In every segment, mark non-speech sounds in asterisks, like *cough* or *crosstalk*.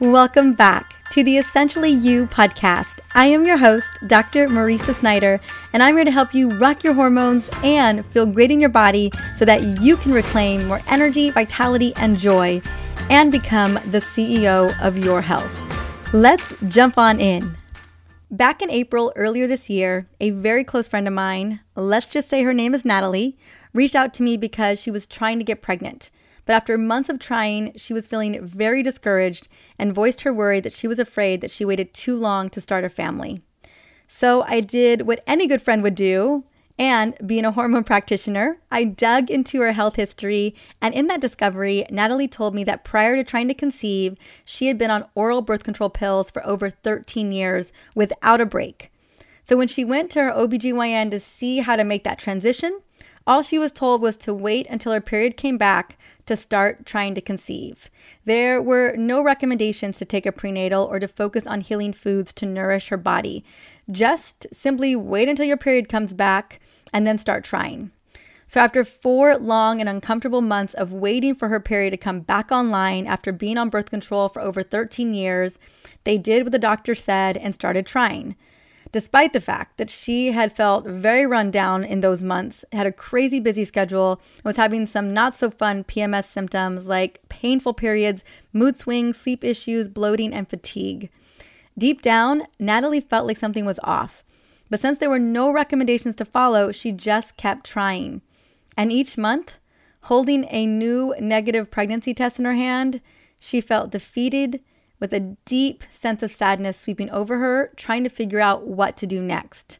Welcome back to the Essentially You podcast. I am your host, Dr. Mariza Snyder, and I'm here to help you rock your hormones and feel great in your body so that you can reclaim more energy, vitality, and joy and become the CEO of your health. Let's jump on in. Back in April earlier this year, a very close friend of mine, let's just say her name is Natalie, reached out to me because she was trying to get pregnant. But after months of trying, she was feeling very discouraged and voiced her worry that she was afraid that she waited too long to start a family. So I did what any good friend would do. And being a hormone practitioner, I dug into her health history. And in that discovery, Natalie told me that prior to trying to conceive, she had been on oral birth control pills for over 13 years without a break. So when she went to her OBGYN to see how to make that transition, all she was told was to wait until her period came back to start trying to conceive. There were no recommendations to take a prenatal or to focus on healing foods to nourish her body. Just simply wait until your period comes back and then start trying. So, after four long and uncomfortable months of waiting for her period to come back online after being on birth control for over 13 years, they did what the doctor said and started trying despite the fact that she had felt very run down in those months, had a crazy busy schedule, and was having some not so fun PMS symptoms like painful periods, mood swings, sleep issues, bloating, and fatigue. Deep down, Natalie felt like something was off. But since there were no recommendations to follow, she just kept trying. And each month, holding a new negative pregnancy test in her hand, she felt defeated with a deep sense of sadness sweeping over her, trying to figure out what to do next.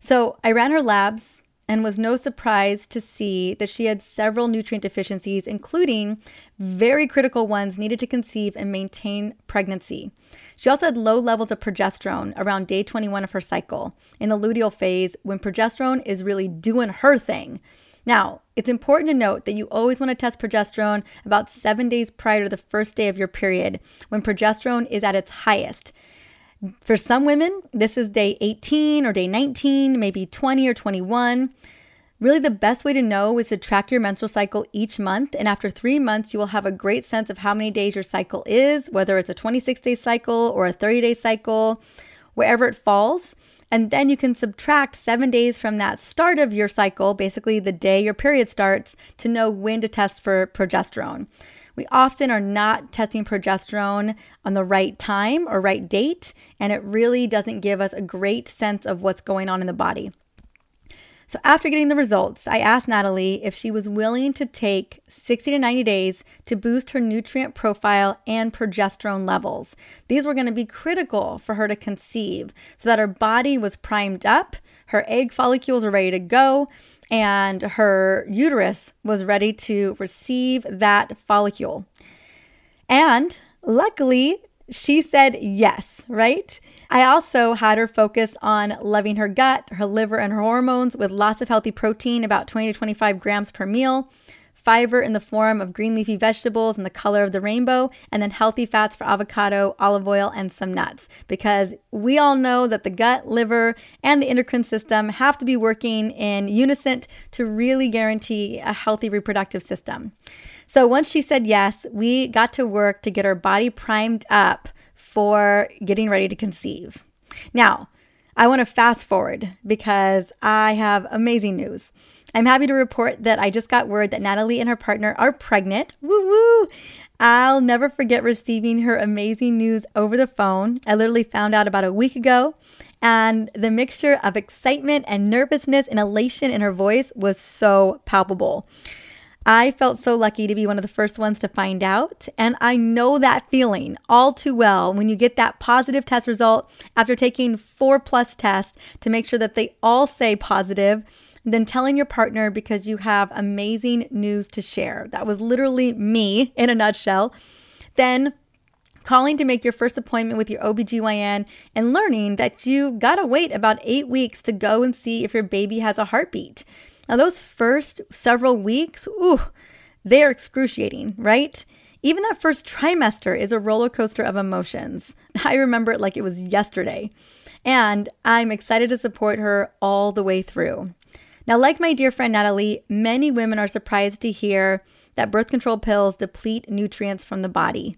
So I ran her labs and was no surprise to see that she had several nutrient deficiencies, including very critical ones needed to conceive and maintain pregnancy. She also had low levels of progesterone around day 21 of her cycle in the luteal phase when progesterone is really doing her thing. Now, it's important to note that you always want to test progesterone about seven days prior to the first day of your period when progesterone is at its highest. For some women, this is day 18 or day 19, maybe 20 or 21. Really, the best way to know is to track your menstrual cycle each month. And after three months, you will have a great sense of how many days your cycle is, whether it's a 26 day cycle or a 30 day cycle, wherever it falls. And then you can subtract seven days from that start of your cycle, basically the day your period starts, to know when to test for progesterone. We often are not testing progesterone on the right time or right date, and it really doesn't give us a great sense of what's going on in the body. So, after getting the results, I asked Natalie if she was willing to take 60 to 90 days to boost her nutrient profile and progesterone levels. These were going to be critical for her to conceive so that her body was primed up, her egg follicles were ready to go, and her uterus was ready to receive that follicle. And luckily, she said yes, right? I also had her focus on loving her gut, her liver, and her hormones with lots of healthy protein, about 20 to 25 grams per meal, fiber in the form of green leafy vegetables and the color of the rainbow, and then healthy fats for avocado, olive oil, and some nuts. Because we all know that the gut, liver, and the endocrine system have to be working in unison to really guarantee a healthy reproductive system. So once she said yes, we got to work to get her body primed up for getting ready to conceive. Now, I want to fast forward because I have amazing news. I'm happy to report that I just got word that Natalie and her partner are pregnant. Woo woo! I'll never forget receiving her amazing news over the phone. I literally found out about a week ago, and the mixture of excitement and nervousness and elation in her voice was so palpable. I felt so lucky to be one of the first ones to find out. And I know that feeling all too well when you get that positive test result after taking four plus tests to make sure that they all say positive, then telling your partner because you have amazing news to share. That was literally me in a nutshell. Then calling to make your first appointment with your OBGYN and learning that you gotta wait about eight weeks to go and see if your baby has a heartbeat. Now, those first several weeks, ooh, they are excruciating, right? Even that first trimester is a roller coaster of emotions. *laughs* I remember it like it was yesterday. And I'm excited to support her all the way through. Now, like my dear friend Natalie, many women are surprised to hear that birth control pills deplete nutrients from the body.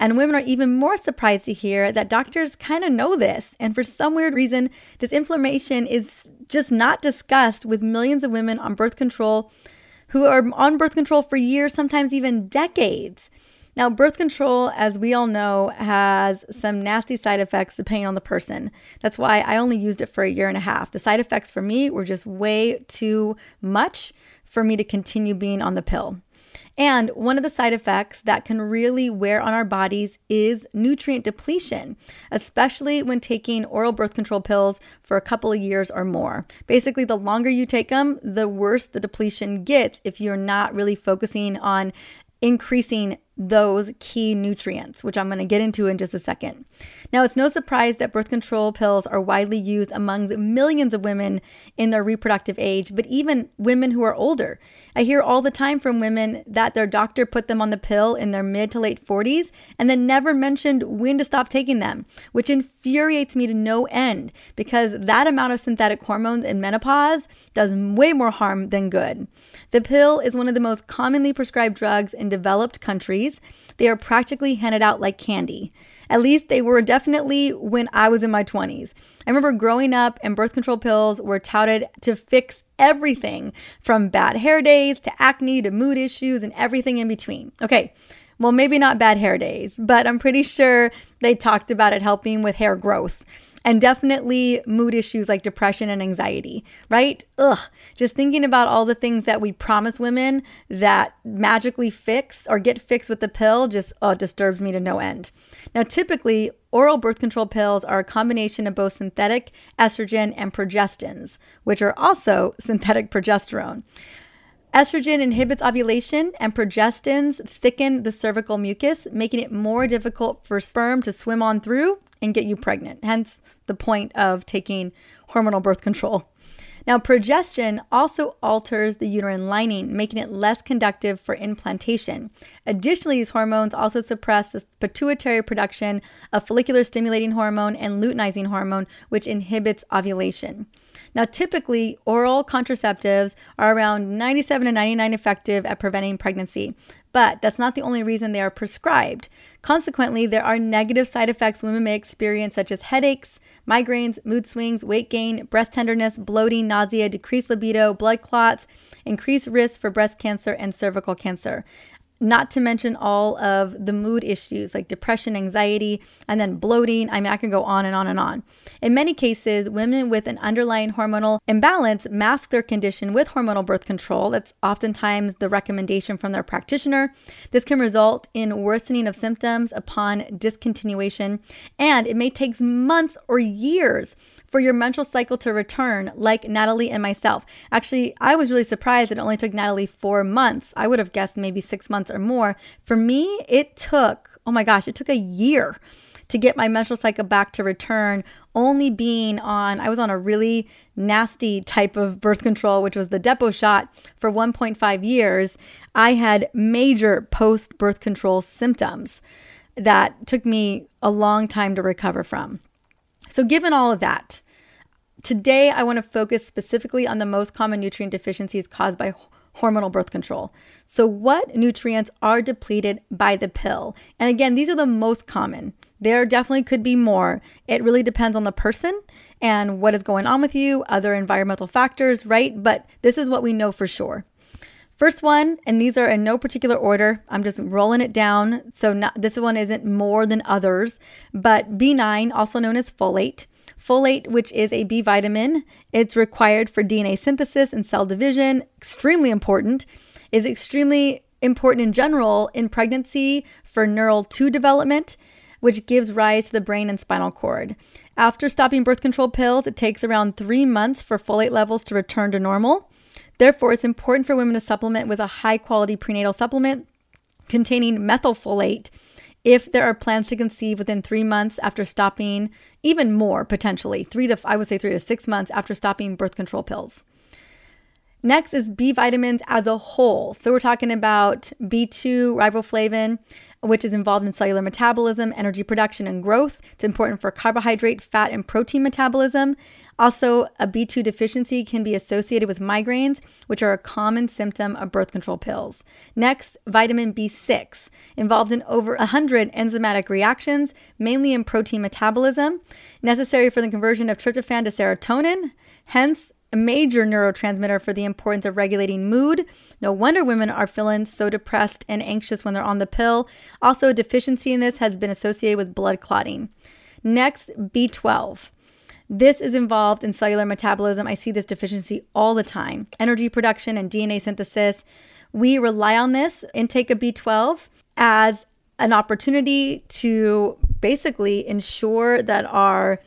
And women are even more surprised to hear that doctors kind of know this. And for some weird reason, this inflammation is just not discussed with millions of women on birth control who are on birth control for years, sometimes even decades. Now, birth control, as we all know, has some nasty side effects depending on the person. That's why I only used it for a year and a half. The side effects for me were just way too much for me to continue being on the pill. And one of the side effects that can really wear on our bodies is nutrient depletion, especially when taking oral birth control pills for a couple of years or more. Basically, the longer you take them, the worse the depletion gets if you're not really focusing on increasing those key nutrients, which I'm going to get into in just a second. Now, it's no surprise that birth control pills are widely used among millions of women in their reproductive age, but even women who are older. I hear all the time from women that their doctor put them on the pill in their mid to late 40s and then never mentioned when to stop taking them, which infuriates me to no end because that amount of synthetic hormones in menopause does way more harm than good. The pill is one of the most commonly prescribed drugs in developed countries. They are practically handed out like candy. At least they were definitely when I was in my 20s. I remember growing up and birth control pills were touted to fix everything from bad hair days to acne to mood issues and everything in between. Okay, well, maybe not bad hair days, but I'm pretty sure they talked about it helping with hair growth and definitely mood issues like depression and anxiety, right? Ugh, just thinking about all the things that we promise women that magically fix or get fixed with the pill just oh, disturbs me to no end. Now, typically, oral birth control pills are a combination of both synthetic estrogen and progestins, which are also *laughs* synthetic progesterone. Estrogen inhibits ovulation, and progestins thicken the cervical mucus, making it more difficult for sperm to swim on through and get you pregnant. Hence the point of taking hormonal birth control. Now, progestin also alters the uterine lining, making it less conductive for implantation. Additionally, these hormones also suppress the pituitary production of follicular stimulating hormone and luteinizing hormone, which inhibits ovulation. Now, typically, oral contraceptives are around 97 to 99 effective at preventing pregnancy, but that's not the only reason they are prescribed. Consequently, there are negative side effects women may experience, such as headaches, migraines, mood swings, weight gain, breast tenderness, bloating, nausea, decreased libido, blood clots, increased risk for breast cancer and cervical cancer not to mention all of the mood issues like depression, anxiety, and then bloating. I mean, I can go on and on and on. In many cases, women with an underlying hormonal imbalance mask their condition with hormonal birth control. That's oftentimes the recommendation from their practitioner. This can result in worsening of symptoms upon discontinuation, and it may take months or years for your menstrual cycle to return, like Natalie and myself. Actually, I was really surprised it only took Natalie four months. I would have guessed maybe six months or more. For me, it took, oh my gosh, it took a year to get my menstrual cycle back to return, only being on, I was on a really nasty type of birth control, which was the Depo shot for 1.5 years. I had major post birth control symptoms that took me a long time to recover from. So, given all of that, today I want to focus specifically on the most common nutrient deficiencies caused by hormonal birth control. So, what nutrients are depleted by the pill? And again, these are the most common. There definitely could be more. It really depends on the person and what is going on with you, other environmental factors, right? But this is what we know for sure. First one, and these are in no particular order. I'm just rolling it down. So not, this one isn't more than others, but B9, also known as folate. Folate, which is a B vitamin, it's required for DNA synthesis and cell division, extremely important, is extremely important in general in pregnancy for neural tube development, which gives rise to the brain and spinal cord. After stopping birth control pills, it takes around three months for folate levels to return to normal. Therefore, it's important for women to supplement with a high quality prenatal supplement containing methylfolate if there are plans to conceive within three months after stopping, even more potentially, three to, I would say, three to six months after stopping birth control pills. Next is B vitamins as a whole. So we're talking about B2, riboflavin, which is involved in cellular metabolism, energy production, and growth. It's important for carbohydrate, fat, and protein metabolism. Also, a B2 deficiency can be associated with migraines, which are a common symptom of birth control pills. Next, vitamin B6, involved in over 100 enzymatic reactions, mainly in protein metabolism, necessary for the conversion of tryptophan to serotonin. Hence, a major neurotransmitter for the importance of regulating mood. No wonder women are feeling so depressed and anxious when they're on the pill. Also, a deficiency in this has been associated with blood clotting. Next, B12. This is involved in cellular metabolism. I see this deficiency all the time. Energy production and DNA synthesis. We rely on this intake of B12 as an opportunity to basically ensure that our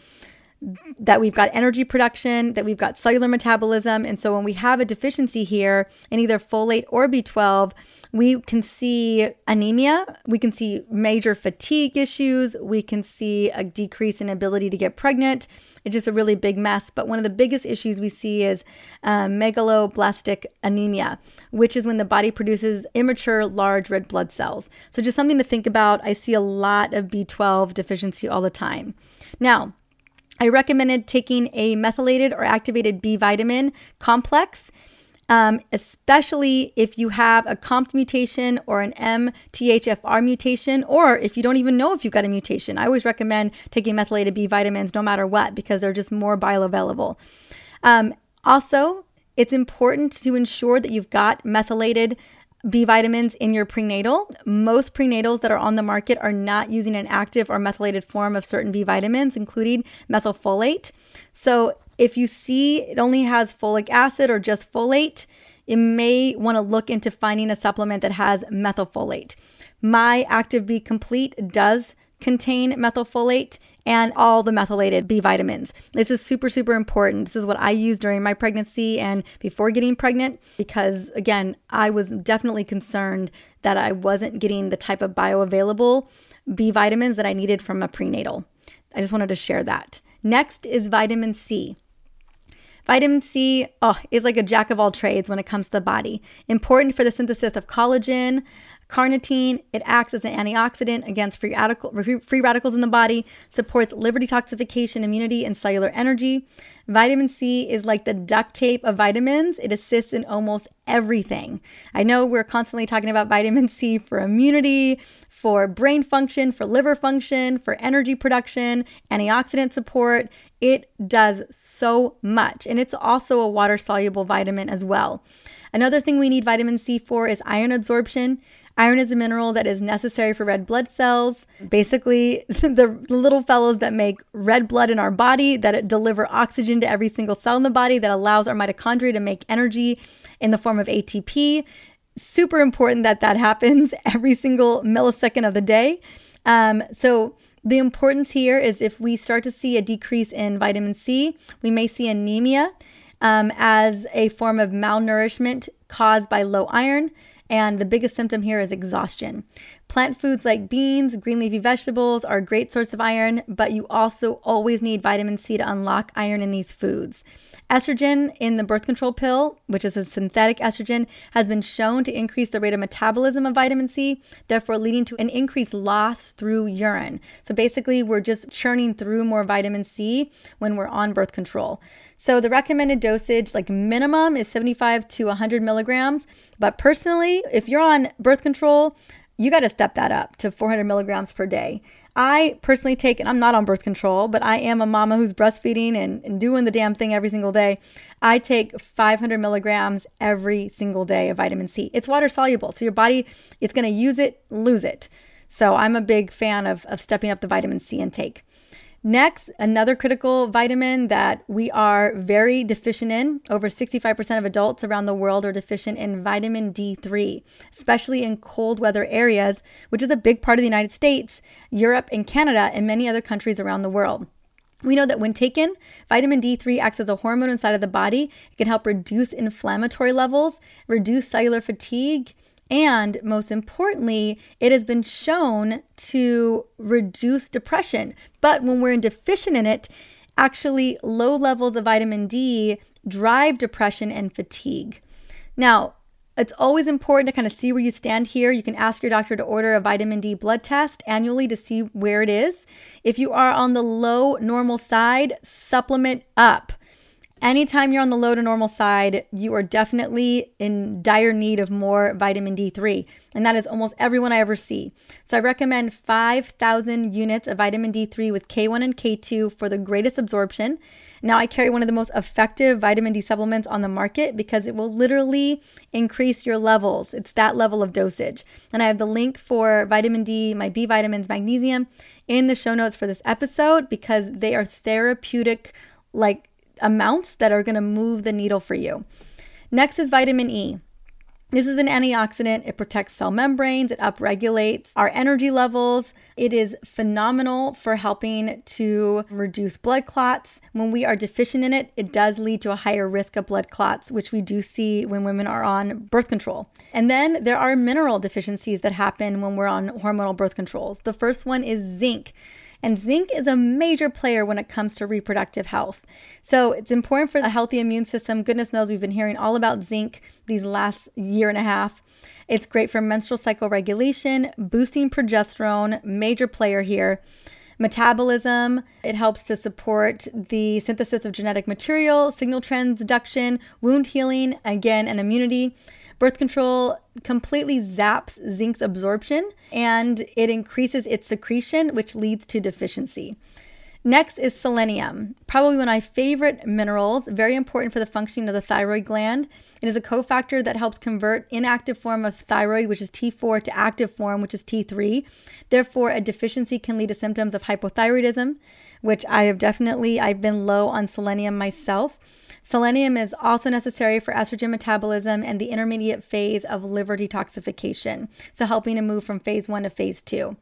that we've got energy production, that we've got cellular metabolism. And so when we have a deficiency here in either folate or B12, we can see anemia, we can see major fatigue issues, we can see a decrease in ability to get pregnant. It's just a really big mess. But one of the biggest issues we see is um, megaloblastic anemia, which is when the body produces immature large red blood cells. So just something to think about. I see a lot of B12 deficiency all the time. Now, I recommended taking a methylated or activated B vitamin complex, um, especially if you have a COMT mutation or an MTHFR mutation, or if you don't even know if you've got a mutation. I always recommend taking methylated B vitamins no matter what because they're just more bioavailable. Um, also, it's important to ensure that you've got methylated B vitamins in your prenatal. Most prenatals that are on the market are not using an active or methylated form of certain B vitamins, including methylfolate. So, if you see it only has folic acid or just folate, you may want to look into finding a supplement that has methylfolate. My Active B Complete does contain methylfolate and all the methylated B vitamins. This is super, super important. This is what I used during my pregnancy and before getting pregnant because, again, I was definitely concerned that I wasn't getting the type of bioavailable B vitamins that I needed from a prenatal. I just wanted to share that. Next is vitamin C. Vitamin C oh, is like a jack of all trades when it comes to the body. Important for the synthesis of collagen, Carnitine, it acts as an antioxidant against free, radical, free radicals in the body, supports liver detoxification, immunity, and cellular energy. Vitamin C is like the duct tape of vitamins. It assists in almost everything. I know we're constantly talking about vitamin C for immunity, for brain function, for liver function, for energy production, antioxidant support. It does so much. And it's also a water soluble vitamin as well. Another thing we need vitamin C for is iron absorption. Iron is a mineral that is necessary for red blood cells. Basically, *laughs* the little fellows that make red blood in our body, that deliver oxygen to every single cell in the body, that allows our mitochondria to make energy in the form of ATP. Super important that that happens *laughs* every single millisecond of the day. Um, so, the importance here is if we start to see a decrease in vitamin C, we may see anemia um, as a form of malnourishment caused by low iron. And the biggest symptom here is exhaustion. Plant foods like beans, green leafy vegetables are a great source of iron, but you also always need vitamin C to unlock iron in these foods. Estrogen in the birth control pill, which is a synthetic estrogen, has been shown to increase the rate of metabolism of vitamin C, therefore leading to an increased loss through urine. So basically, we're just churning through more vitamin C when we're on birth control. So the recommended dosage, like minimum, is 75 to 100 milligrams. But personally, if you're on birth control, you got to step that up to 400 milligrams per day. I personally take, and I'm not on birth control, but I am a mama who's breastfeeding and, and doing the damn thing every single day. I take 500 milligrams every single day of vitamin C. It's water soluble, so your body it's going to use it, lose it. So I'm a big fan of, of stepping up the vitamin C intake. Next, another critical vitamin that we are very deficient in. Over 65% of adults around the world are deficient in vitamin D3, especially in cold weather areas, which is a big part of the United States, Europe, and Canada, and many other countries around the world. We know that when taken, vitamin D3 acts as a hormone inside of the body. It can help reduce inflammatory levels, reduce cellular fatigue, and most importantly, it has been shown to reduce depression. But when we're deficient in it, actually, low levels of vitamin D drive depression and fatigue. Now, It's always important to kind of see where you stand here. You can ask your doctor to order a vitamin D blood test annually to see where it is. If you are on the low normal side, supplement up. Anytime you're on the low to normal side, you are definitely in dire need of more vitamin D3. And that is almost everyone I ever see. So I recommend 5,000 units of vitamin D3 with K1 and K2 for the greatest absorption. Now I carry one of the most effective vitamin D supplements on the market because it will literally increase your levels. It's that level of dosage. And I have the link for vitamin D, my B vitamins, magnesium in the show notes for this episode because they are therapeutic, like amounts that are going to move the needle for you. Next is vitamin E. This is an antioxidant. It protects cell membranes, it upregulates our energy levels. It is phenomenal for helping to reduce blood clots. When we are deficient in it, it does lead to a higher risk of blood clots, which we do see when women are on birth control. And then there are mineral deficiencies that happen when we're on hormonal birth controls. The first one is zinc. And zinc is a major player when it comes to reproductive health. So it's important for a healthy immune system. Goodness knows we've been hearing all about zinc these last year and a half. It's great for menstrual cycle regulation, boosting progesterone, major player here. Metabolism, it helps to support the synthesis of genetic material, signal transduction, wound healing, again, and immunity. Birth control completely zaps zinc's absorption and it increases its secretion, which leads to deficiency. Next is selenium, probably one of my favorite minerals, very important for the functioning of the thyroid gland. It is a cofactor that helps convert inactive form of thyroid, which is T4, to active form, which is T3. Therefore, a deficiency can lead to symptoms of hypothyroidism, which I have definitely I've been low on selenium myself. Selenium is also necessary for estrogen metabolism and the intermediate phase of liver detoxification, so helping to move from phase one to phase two.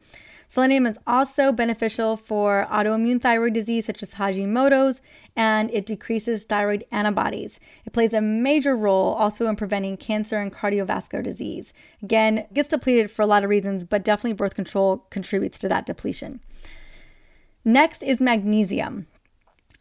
Selenium is also beneficial for autoimmune thyroid disease such as Hashimoto's, and it decreases thyroid antibodies. It plays a major role also in preventing cancer and cardiovascular disease. Again, gets depleted for a lot of reasons, but definitely birth control contributes to that depletion. Next is magnesium.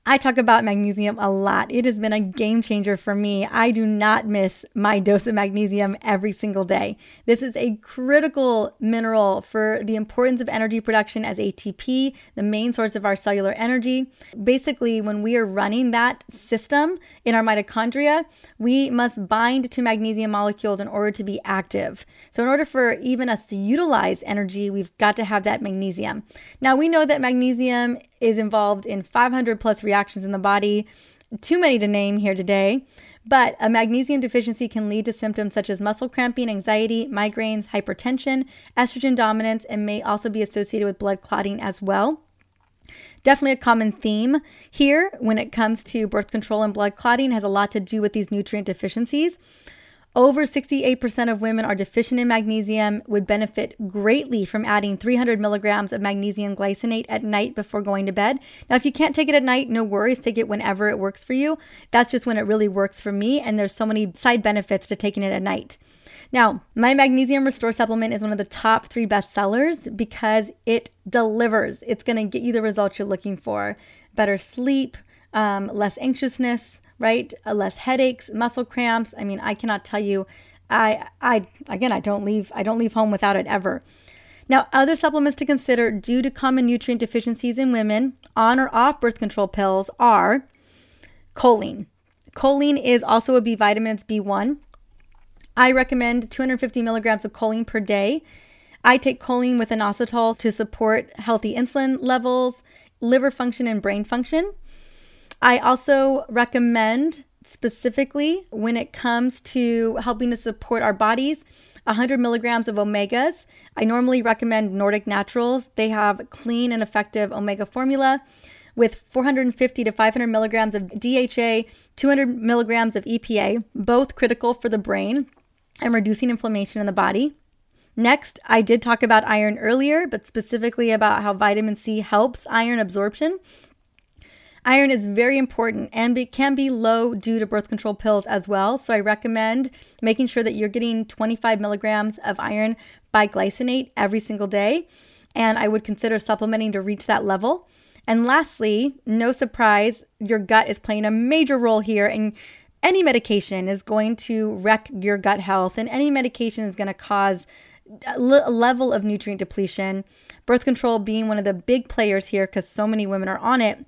I talk about magnesium a lot. It has been a game changer for me. I do not miss my dose of magnesium every single day. This is a critical mineral for the importance of energy production as ATP, the main source of our cellular energy. Basically, when we are running that system in our mitochondria, we must bind to magnesium molecules in order to be active. So, in order for even us to utilize energy, we've got to have that magnesium. Now, we know that magnesium is involved in 500 plus reactions in the body, too many to name here today. But a magnesium deficiency can lead to symptoms such as muscle cramping, anxiety, migraines, hypertension, estrogen dominance, and may also be associated with blood clotting as well. Definitely a common theme here when it comes to birth control and blood clotting has a lot to do with these nutrient deficiencies. Over 68% of women are deficient in magnesium, would benefit greatly from adding 300 milligrams of magnesium glycinate at night before going to bed. Now, if you can't take it at night, no worries, take it whenever it works for you. That's just when it really works for me, and there's so many side benefits to taking it at night. Now, my Magnesium Restore supplement is one of the top three best sellers because it delivers. It's going to get you the results you're looking for better sleep, um, less anxiousness, right? Uh, less headaches, muscle cramps. I mean, I cannot tell you. I I again, I don't leave I don't leave home without it ever. Now, other supplements to consider due to common nutrient deficiencies in women on or off birth control pills are choline. Choline is also a B vitamin, it's B1. I recommend 250 milligrams of choline per day. I take choline with inositol to support healthy insulin levels, liver function, and brain function. I also recommend specifically when it comes to helping to support our bodies 100 milligrams of omegas. I normally recommend Nordic Naturals. They have clean and effective omega formula with 450 to 500 milligrams of DHA, 200 milligrams of EPA, both critical for the brain and reducing inflammation in the body. Next, I did talk about iron earlier, but specifically about how vitamin C helps iron absorption. Iron is very important and can be low due to birth control pills as well. So I recommend making sure that you're getting 25 milligrams of iron biglycinate every single day. And I would consider supplementing to reach that level. And lastly, no surprise, your gut is playing a major role here. And any medication is going to wreck your gut health, and any medication is going to cause a level of nutrient depletion. Birth control being one of the big players here because so many women are on it.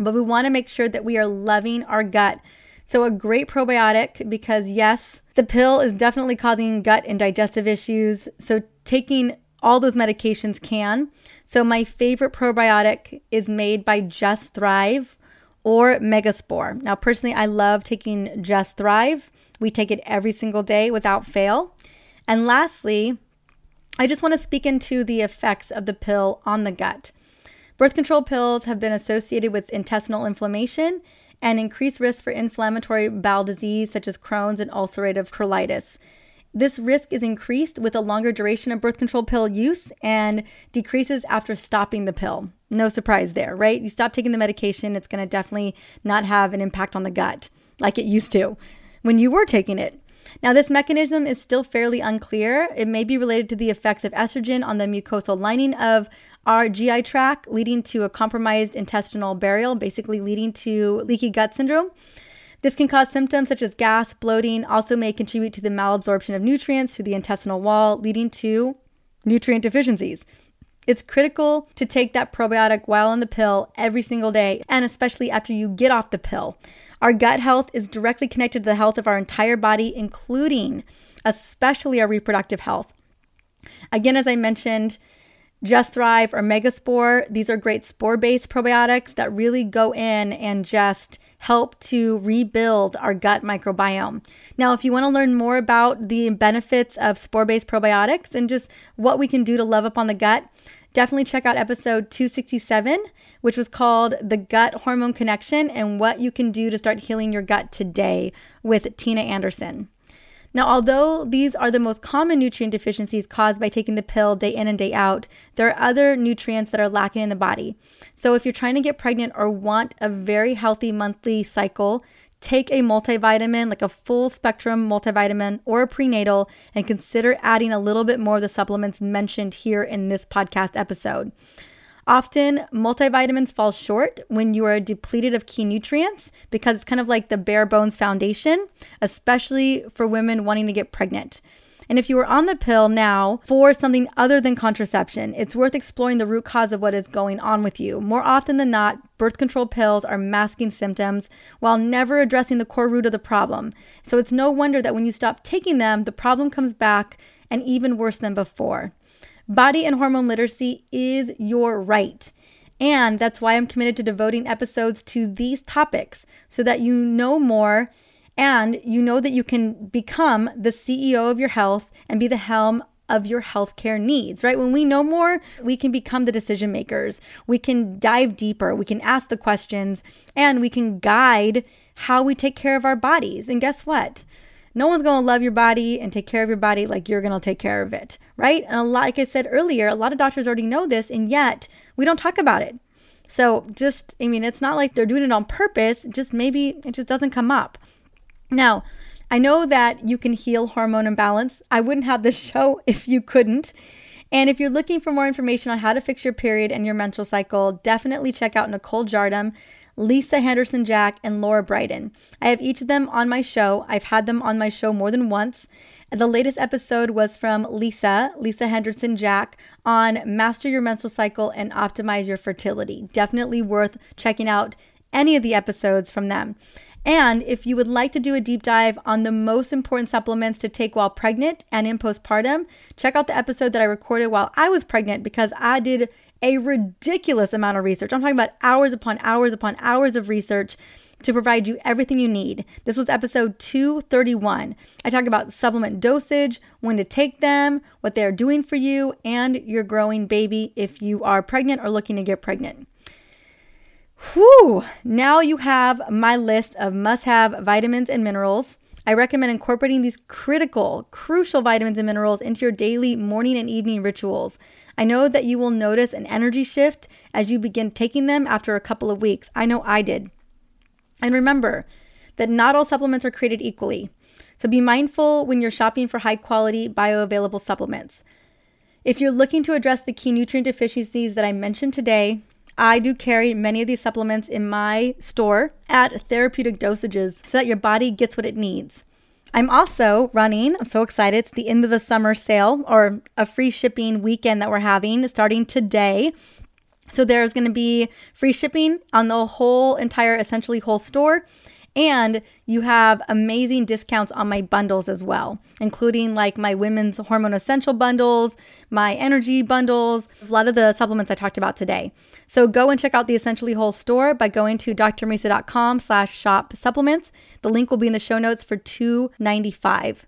But we want to make sure that we are loving our gut. So, a great probiotic because, yes, the pill is definitely causing gut and digestive issues. So, taking all those medications can. So, my favorite probiotic is made by Just Thrive or Megaspore. Now, personally, I love taking Just Thrive. We take it every single day without fail. And lastly, I just want to speak into the effects of the pill on the gut. Birth control pills have been associated with intestinal inflammation and increased risk for inflammatory bowel disease such as Crohn's and ulcerative colitis. This risk is increased with a longer duration of birth control pill use and decreases after stopping the pill. No surprise there, right? You stop taking the medication, it's going to definitely not have an impact on the gut like it used to when you were taking it. Now, this mechanism is still fairly unclear. It may be related to the effects of estrogen on the mucosal lining of our GI tract, leading to a compromised intestinal barrier, basically leading to leaky gut syndrome. This can cause symptoms such as gas, bloating, also may contribute to the malabsorption of nutrients through the intestinal wall, leading to nutrient deficiencies. It's critical to take that probiotic while on the pill every single day, and especially after you get off the pill. Our gut health is directly connected to the health of our entire body, including especially our reproductive health. Again, as I mentioned, just Thrive or Megaspore, these are great spore based probiotics that really go in and just help to rebuild our gut microbiome. Now, if you want to learn more about the benefits of spore based probiotics and just what we can do to love up on the gut, definitely check out episode 267, which was called The Gut Hormone Connection and What You Can Do to Start Healing Your Gut Today with Tina Anderson. Now, although these are the most common nutrient deficiencies caused by taking the pill day in and day out, there are other nutrients that are lacking in the body. So, if you're trying to get pregnant or want a very healthy monthly cycle, take a multivitamin, like a full spectrum multivitamin or a prenatal, and consider adding a little bit more of the supplements mentioned here in this podcast episode. Often, multivitamins fall short when you are depleted of key nutrients because it's kind of like the bare bones foundation, especially for women wanting to get pregnant. And if you are on the pill now for something other than contraception, it's worth exploring the root cause of what is going on with you. More often than not, birth control pills are masking symptoms while never addressing the core root of the problem. So it's no wonder that when you stop taking them, the problem comes back and even worse than before. Body and hormone literacy is your right. And that's why I'm committed to devoting episodes to these topics so that you know more and you know that you can become the CEO of your health and be the helm of your healthcare needs, right? When we know more, we can become the decision makers. We can dive deeper, we can ask the questions, and we can guide how we take care of our bodies. And guess what? No one's to love your body and take care of your body like you're to take care of it, right? And a lot, like I said earlier, a lot of doctors already know this, and yet we don't talk about it. So just, I mean, it's not like they're doing it on purpose, just maybe it just doesn't come up. Now, I know that you can heal hormone imbalance. I wouldn't have this *laughs* show if you couldn't. And if you're looking for more information on how to fix your period and your menstrual cycle, definitely check out Nicole Jardim. Lisa Hendrickson Jack, and Laura Briden. I have each of them on my show. I've had them on my show more than once. The latest episode was from Lisa, Lisa Hendrickson Jack, on Master Your Menstrual Cycle and Optimize Your Fertility. Definitely worth checking out any of the episodes from them. And if you would like to do a deep dive on the most important supplements to take while pregnant and in postpartum, check out the episode that I recorded while I was pregnant because I did a ridiculous amount of research. I'm talking about hours upon hours upon hours of research to provide you everything you need. This was episode 231. I talk about supplement dosage, when to take them, what they're doing for you, and your growing baby if you are pregnant or looking to get pregnant. Whew! Now you have my list of must have vitamins and minerals. I recommend incorporating these critical, crucial vitamins and minerals into your daily morning and evening rituals. I know that you will notice an energy shift as you begin taking them after a couple of weeks. I know I did. And remember that not all supplements are created equally. So be mindful when you're shopping for high quality bioavailable supplements. If you're looking to address the key nutrient deficiencies that I mentioned today, I do carry many of these supplements in my store at therapeutic dosages so that your body gets what it needs. I'm also running, I'm so excited. It's the end of the summer sale or a free shipping weekend that we're having starting today. So there's going to be free shipping on the whole entire essentially whole store and you have amazing discounts on my bundles as well, including like my women's hormone essential bundles, my energy bundles, a lot of the supplements I talked about today. So go and check out the Essentially Whole store by going to drmariza.com slash shop supplements. The link will be in the show notes for $2.95.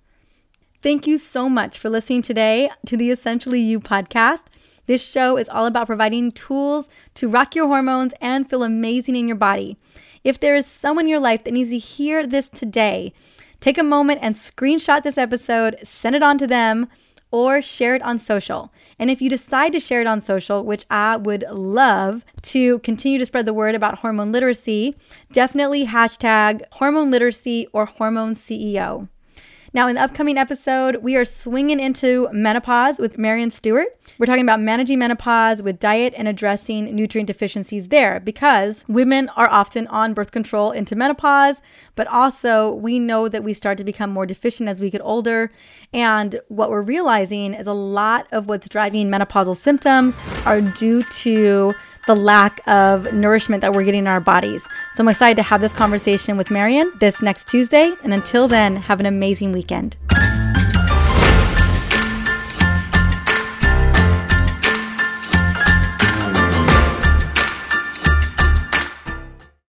Thank you so much for listening today to the Essentially You podcast. This show is all about providing tools to rock your hormones and feel amazing in your body. If there is someone in your life that needs to hear this today, take a moment and screenshot this episode, send it on to them, or share it on social. And if you decide to share it on social, which I would love to continue to spread the word about hormone literacy, definitely hashtag hormone literacy or hormone CEO. Now, in the upcoming episode, we are swinging into menopause with Maryon Stewart. We're talking about managing menopause with diet and addressing nutrient deficiencies there because women are often on birth control into menopause, but also we know that we start to become more deficient as we get older. And what we're realizing is a lot of what's driving menopausal symptoms are due to the lack of nourishment that we're getting in our bodies. So I'm excited to have this conversation with Maryon this next Tuesday. And until then, have an amazing weekend.